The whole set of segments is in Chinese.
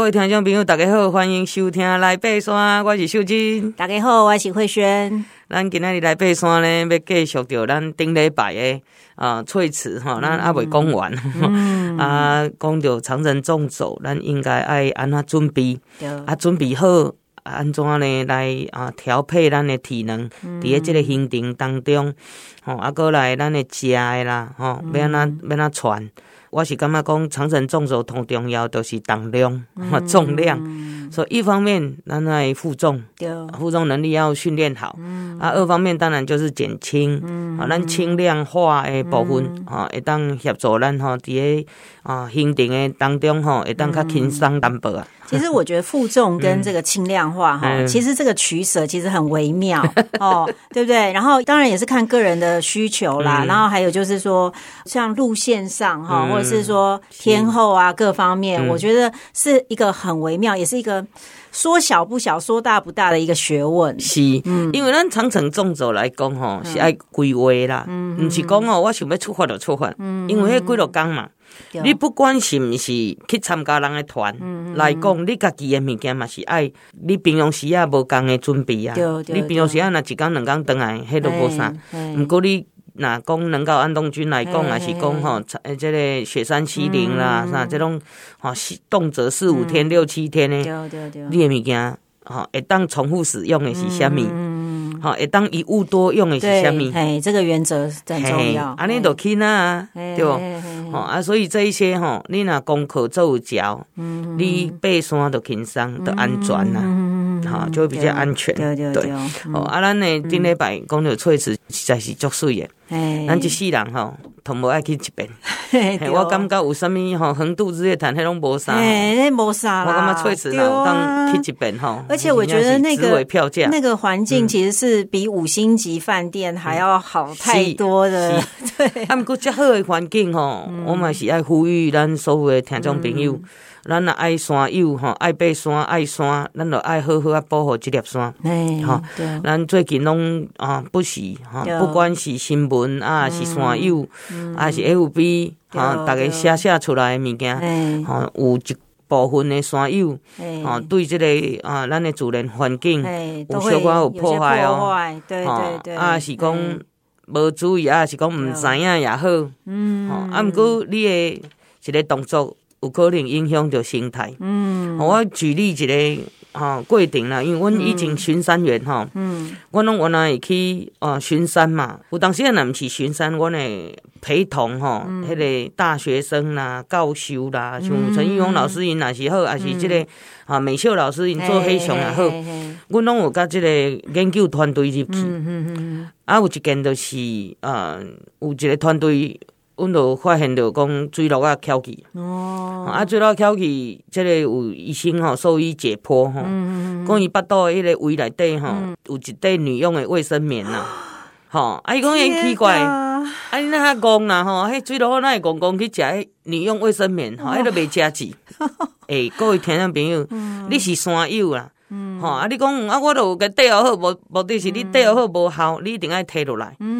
各位听众朋友，大家好，欢迎收听来爬山，我是秀真。大家好，我是慧萱。咱今仔日来爬山呢，要继续着咱顶礼拜的啊措辞吼，咱还未讲完。嗯、啊，讲着长城纵走，咱应该爱安怎准备？啊，准备好，安怎呢来啊调配咱的体能？伫咧即个行程当中，吼、嗯，啊，过来咱的食的啦，吼，要安怎要安怎传？我是感觉讲长城纵走同重要都是重量，嗯、重量。所以一方面咱来负重，负重能力要训练好。嗯、啊，二方面当然就是减轻，嗯、啊，咱轻量化的部分，嗯、啊，会当协助咱吼伫个啊行程的当中吼，会当较轻松淡薄啊。其实我觉得负重跟 这个轻量化哈，嗯、其实这个取舍其实很微妙 哦，对不对？然后当然也是看个人的需求啦，嗯、然后还有就是说像路线上哈，嗯、或者是说天后啊各方面，嗯、我觉得是一个很微妙，也是一个说小不小、说大不大的一个学问。是，嗯，因为咱长城纵走来讲吼，是爱规划啦，嗯，不是讲哦，我想要出发就出发，嗯，因为迄几落工嘛。你不管是毋是去参加人的团来讲，你家己的物件嘛是爱，你平常时啊无共的准备啊，你平常时啊若一工两工转来，迄都无啥。毋过你若讲能够安东军来讲，也是讲吼，诶，这个雪山西岭啦，啥这种吼，动辄四五天、六七天的，你的物件吼，会当重复使用的是啥物？好，会当一物多用的是虾米？哎，这个原则很重要。安尼都轻啊，对。不？哦啊，所以这一些吼，你那功课做有交，你爬山都轻松，都安全呐，哈，就会比较安全。对对对。哦，啊，咱呢顶礼拜讲到措辞实在是足水的。哎，咱一世人吼，同无爱去一遍。我感觉有啥物吼，横渡日月潭，迄拢无啥。哎，那无啥啦。我感觉措辞啦，当去一遍吼。而且我觉得那个票价那个环境其实是比五星级饭店还要好太多的。对。啊，毋过遮好的环境吼，我嘛是爱呼吁咱所有的听众朋友。咱若爱山友吼，爱爬山爱山，咱就爱好好啊保护这粒山。哎，哈，咱最近拢啊不时哈，不管是新闻啊，是山友，还是 FB 哈，大家写写出来的物件，哈，有一部分的山友，哈，对这个啊，咱的自然环境有小可有破坏哦。对对对，啊是讲无注意啊，是讲毋知影也好。嗯，啊，毋过你的一个动作。有可能影响到生态。嗯，我举例一个哈过程啦，因为阮以前巡山员吼，嗯，阮拢原来会去啊巡山嘛。有当时啊，若毋是巡山，阮会陪同吼，迄个大学生啦、教授啦，像陈玉峰老师因若是好，也是这个啊美秀老师因做黑熊也好，阮拢有甲即个研究团队入去。嗯嗯嗯。啊，有一间就是呃，有一个团队。阮就发现着讲水路啊翘起，哦，啊水路翘起，即个有医生吼，兽医解剖吼，讲伊腹肚迄个胃内底吼，有一块女用的卫生棉呐，吼，啊伊讲很奇怪，啊你那哈讲啦吼，迄水路那会讲讲去食迄女用卫生棉，吼，迄个袂食钱，诶，各位听众朋友，你是山友啦，吼，啊你讲啊我著有甲带好好，目目的是你带好好无效，你一定爱摕落来，嗯，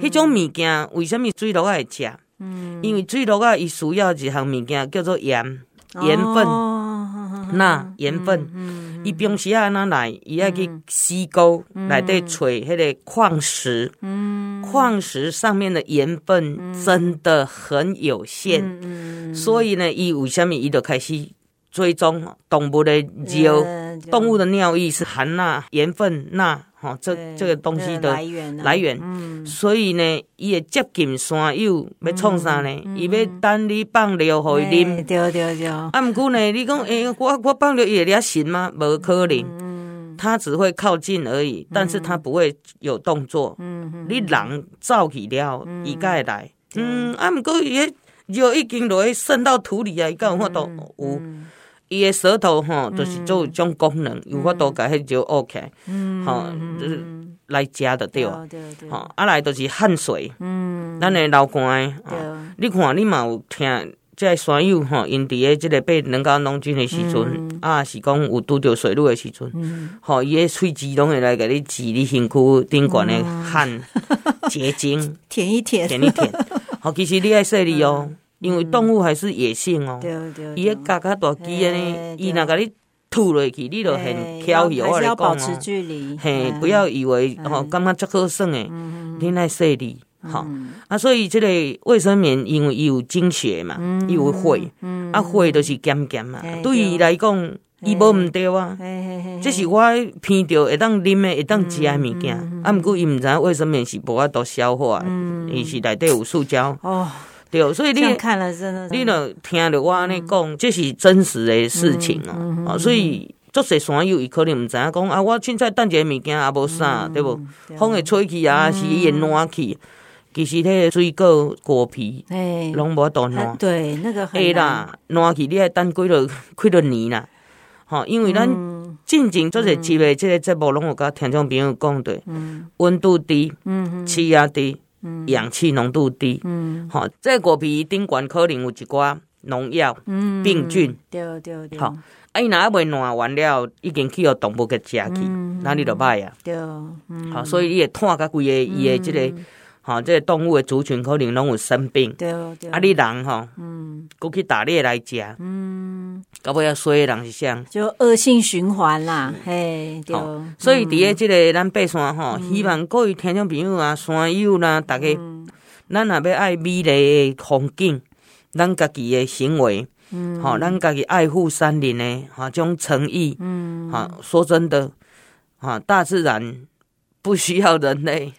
迄种物件为什么水路爱食？嗯，因为水鹿啊，伊需要一项物件叫做盐，盐分，钠，盐分。伊平时啊，安怎来，伊爱去溪沟内底找迄个矿石，矿石上面的盐分真的很有限，所以呢，伊为虾米伊就开始追踪动物的尿，动物的尿液是含钠、盐分、钠。吼，这这个东西的来源，来源所以呢，伊会接近山友要创啥呢？伊要等你放尿互伊啉。对对对。啊，毋过呢，你讲，诶，我我放尿伊会掠神吗？无可能，他只会靠近而已，但是他不会有动作。嗯，你人走去了，伊才会来。嗯，啊，毋过伊迄尿已经落去渗到土里啊，伊敢有法度有。伊的舌头吼，就是做一种功能，有法度甲迄就 OK，吼，就是来食就对啊，吼，啊来就是汗水，咱的流汗，你看你嘛有听，即个山友吼，因伫个即个爬两高农军的时阵，啊是讲有拄着水路的时阵，吼，伊个喙齿拢会来甲你挤你身躯顶悬的汗结晶，舔一舔，舔一舔，吼，其实你爱说你哦。因为动物还是野性哦，对对，伊个嘎嘎大鸡安尼，伊若甲你吐落去，你就很挑剔。我来讲哦，嘿，不要以为哦，感觉足好耍诶，你来说你，吼。啊，所以这个卫生棉，因为伊有经血嘛，伊有血，啊血都是咸咸嘛，对伊来讲，伊无毋对啊，这是我偏着会当啉诶，会当食诶物件，啊，毋过伊毋知影卫生棉是无法度消化，伊是内底有塑胶。对，所以你看了真的，你若听着我安尼讲，这是真实的事情哦。所以做些山友伊可能毋知影讲啊，我凊彩等一个物件也无啥，对不？风会吹去啊，是伊会烂去。其实迄个水果果皮，哎，拢无法度烂。对，那个会啦，烂去你还等几落几落年啦。吼，因为咱进前做些节的这个节目，拢有甲听众朋友讲对，温度低，嗯，气压低。氧气浓度低，嗯，好，这个果皮顶悬可能有一寡农药、嗯。病菌，对对对，好，啊，伊若还未烂完了，已经去互动物给食去，那你就歹啊，对，好，所以你会看甲规个伊的这个，好，这个动物的族群可能拢有生病，对对，啊，你人吼，嗯，过去打猎来食，嗯，搞不要衰人是啥，就恶性循环啦，嘿，对，所以伫个即个咱爬山吼，希望各位听众朋友啊，山友啦，大家，咱若要爱美丽的风景，咱家己的行为，嗯，好，咱家己爱护山林的，哈，这种诚意，嗯，好，说真的，哈，大自然。不需要人类，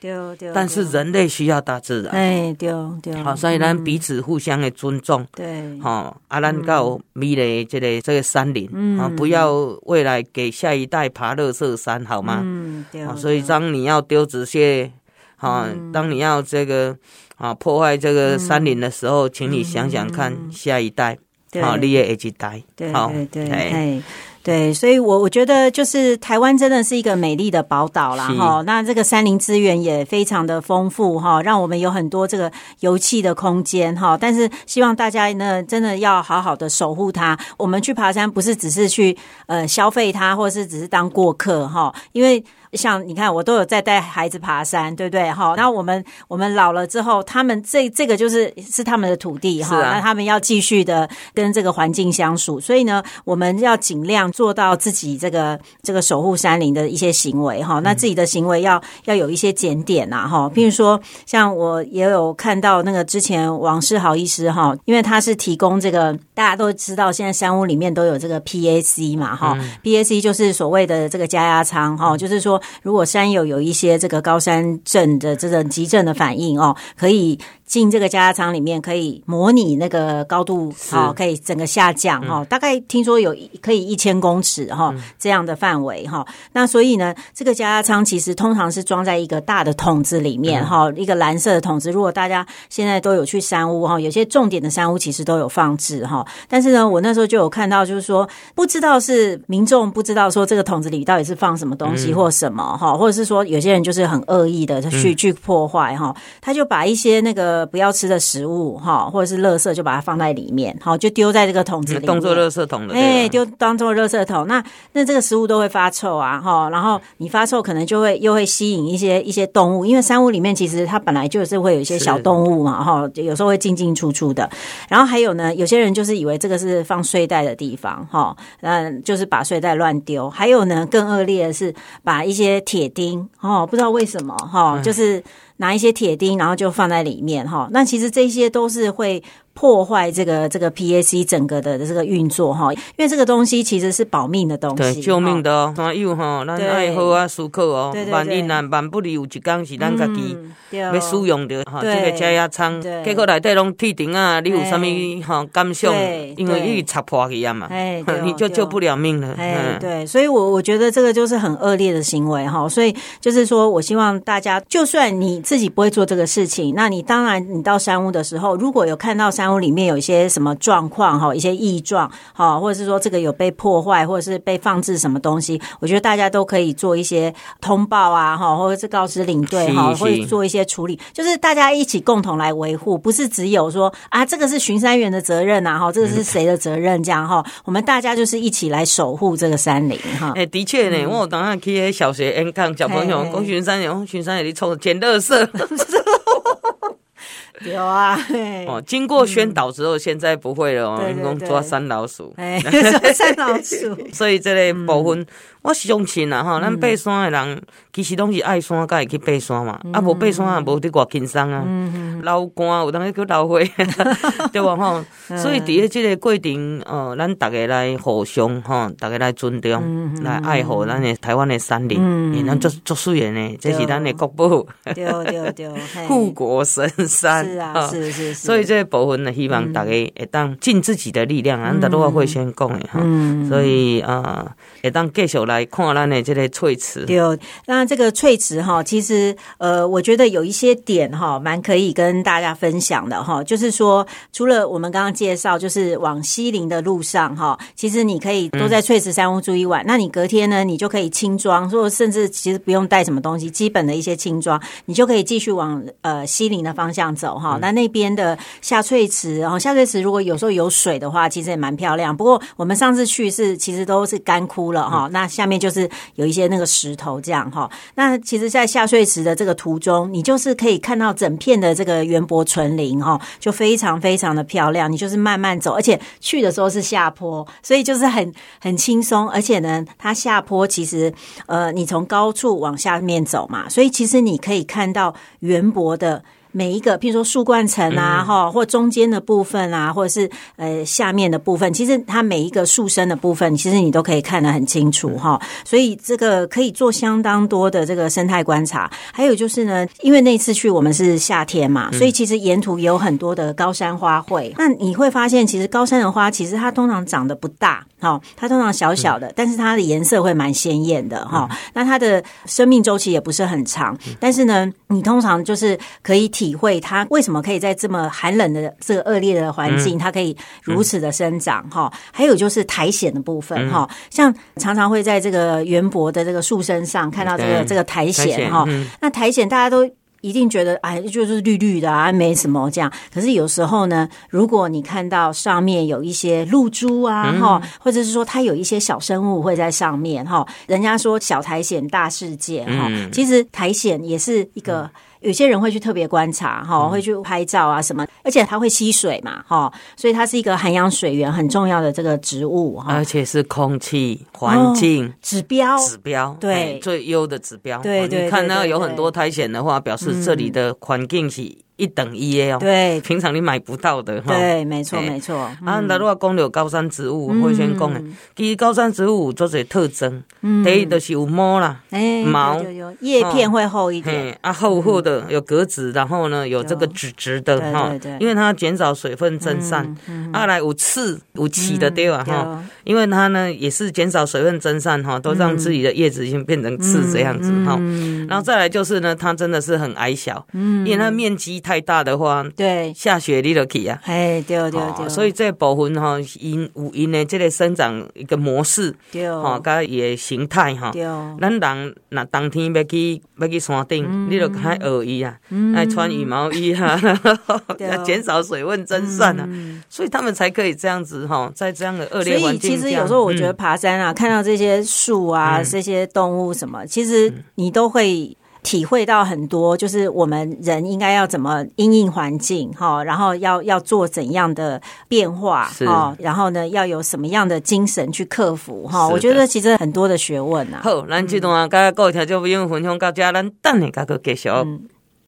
但是人类需要大自然。哎，对对。好，所以咱彼此互相的尊重。对，好，啊，咱到美丽这个这个山林，啊，不要未来给下一代爬乐色山，好吗？嗯，对。所以当你要丢纸屑，好，当你要这个啊破坏这个山林的时候，请你想想看下一代，好，你也一起代。对对对。对，所以我，我我觉得就是台湾真的是一个美丽的宝岛啦。哈。那这个山林资源也非常的丰富哈，让我们有很多这个游憩的空间哈。但是，希望大家呢，真的要好好的守护它。我们去爬山，不是只是去呃消费它，或是只是当过客哈，因为。像你看，我都有在带孩子爬山，对不对？哈，那我们我们老了之后，他们这这个就是是他们的土地哈，啊、那他们要继续的跟这个环境相处，所以呢，我们要尽量做到自己这个这个守护山林的一些行为哈。那自己的行为要要有一些检点呐哈，譬如说，像我也有看到那个之前王世豪医师哈，因为他是提供这个大家都知道，现在山屋里面都有这个 PAC 嘛哈、嗯、，PAC 就是所谓的这个加压舱哈，就是说。如果山友有一些这个高山症的这种急症的反应哦，可以。进这个加压舱里面可以模拟那个高度，好，可以整个下降哈。大概听说有可以一千公尺哈这样的范围哈。那所以呢，这个加压舱其实通常是装在一个大的桶子里面哈，一个蓝色的桶子。如果大家现在都有去山屋哈，有些重点的山屋其实都有放置哈。但是呢，我那时候就有看到，就是说不知道是民众不知道说这个桶子里到底是放什么东西或什么哈，或者是说有些人就是很恶意的去去破坏哈，他就把一些那个。不要吃的食物哈，或者是垃圾，就把它放在里面，好，就丢在这个桶子里面，当做垃圾桶了。哎，丢当做垃圾桶，那那这个食物都会发臭啊，哈，然后你发臭可能就会又会吸引一些一些动物，因为山屋里面其实它本来就是会有一些小动物嘛，哈，有时候会进进出出的。然后还有呢，有些人就是以为这个是放睡袋的地方，哈，嗯，就是把睡袋乱丢。还有呢，更恶劣的是把一些铁钉，哦，不知道为什么，哈，就是。拿一些铁钉，然后就放在里面哈。那其实这些都是会。破坏这个这个 PAC 整个的这个运作哈，因为这个东西其实是保命的东西，对，救命的哦。山友哈，咱爱好啊，舒克哦，万一难万不离有一天是咱家己要使用的哈，这个加压仓，结果内底拢铁钉啊，你有啥物哈感想？因为伊插破去啊嘛，你就救不了命了。哎，对，所以我我觉得这个就是很恶劣的行为哈。所以就是说我希望大家，就算你自己不会做这个事情，那你当然你到山屋的时候，如果有看到山。山屋里面有一些什么状况哈，一些异状哈，或者是说这个有被破坏，或者是被放置什么东西，我觉得大家都可以做一些通报啊哈，或者是告知领队哈，或者做一些处理，就是大家一起共同来维护，不是只有说啊这个是巡山员的责任呐哈，这个是谁的责任这样哈，我们大家就是一起来守护这个山林哈。哎，的确呢，我当下去小学 N 看，小朋友讲巡山员，巡山员你抽捡垃圾。有啊，哦，经过宣导之后，现在不会了哦，人工抓山老鼠，哎，抓山老鼠，所以这个部分。我相信啊吼，咱爬山的人其实拢是爱山，才会去爬山嘛。啊，无爬山也无得偌轻松啊。流汗有当去叫流血，对吧吼？所以伫咧这个过程，呃，咱大家来互相吼，大家来尊重，来爱护咱的台湾的山林。嗯，咱足足水的呢，这是咱的国宝。对对对，护国神山。是啊，是是是。所以这个部分呢，希望大家会当尽自己的力量。咱大陆会先讲的哈。所以啊，会当继续。来看咱的这个翠池，对，那这个翠池哈，其实呃，我觉得有一些点哈，蛮可以跟大家分享的哈。就是说，除了我们刚刚介绍，就是往西陵的路上哈，其实你可以都在翠池山屋住一晚。嗯、那你隔天呢，你就可以轻装，或甚至其实不用带什么东西，基本的一些轻装，你就可以继续往呃西陵的方向走哈。那那边的下翠池，然后下翠池如果有时候有水的话，其实也蛮漂亮。不过我们上次去是其实都是干枯了哈。那下面就是有一些那个石头这样哈，那其实，在下翠池的这个途中，你就是可以看到整片的这个圆柏纯林哈，就非常非常的漂亮。你就是慢慢走，而且去的时候是下坡，所以就是很很轻松。而且呢，它下坡其实呃，你从高处往下面走嘛，所以其实你可以看到圆柏的。每一个，譬如说树冠层啊，哈、嗯，或中间的部分啊，或者是呃下面的部分，其实它每一个树身的部分，其实你都可以看得很清楚哈。所以这个可以做相当多的这个生态观察。还有就是呢，因为那次去我们是夏天嘛，所以其实沿途有很多的高山花卉。那你会发现，其实高山的花其实它通常长得不大，哈，它通常小小的，但是它的颜色会蛮鲜艳的哈。那它的生命周期也不是很长，但是呢，你通常就是可以。体会它为什么可以在这么寒冷的这个恶劣的环境，它可以如此的生长哈。还有就是苔藓的部分哈，像常常会在这个圆柏的这个树身上看到这个这个苔藓哈。那苔藓大家都一定觉得哎，就是绿绿的啊，没什么这样。可是有时候呢，如果你看到上面有一些露珠啊哈，或者是说它有一些小生物会在上面哈，人家说小苔藓大世界哈，其实苔藓也是一个。有些人会去特别观察，哈，会去拍照啊什么，而且它会吸水嘛，哈，所以它是一个涵养水源很重要的这个植物，哈，而且是空气环境指标，指标，对，最优的指标，对对，你看那有很多苔藓的话，表示这里的环境是。一等一的哦，对，平常你买不到的哈。对，没错，没错。啊，那如果讲到高山植物，我先讲诶，其实高山植物有做些特征，第一就是有毛啦，毛，叶片会厚一点，啊，厚厚的，有格子，然后呢，有这个直直的哈，因为它减少水分蒸散。二，来有刺，有起的对吧？哈，因为它呢也是减少水分蒸散哈，都让自己的叶子已经变成刺这样子哈。然后再来就是呢，它真的是很矮小，因为它面积太。太大的话，对，下雪你就去啊，哎，对对对，所以这部分哈，因有因的这个生长一个模式，对，哈，加伊的形态哈，对，咱人那冬天要去要去山顶，你就开学衣啊，爱穿羽毛衣啊，要减少水分蒸散啊，所以他们才可以这样子哈，在这样的恶劣环境。所以其实有时候我觉得爬山啊，看到这些树啊，这些动物什么，其实你都会。体会到很多，就是我们人应该要怎么因应环境哈，然后要要做怎样的变化哈，然后呢，要有什么样的精神去克服哈。我觉得其实很多的学问呐。好，咱这段啊，各位听众朋友分享到这，咱等下再继续。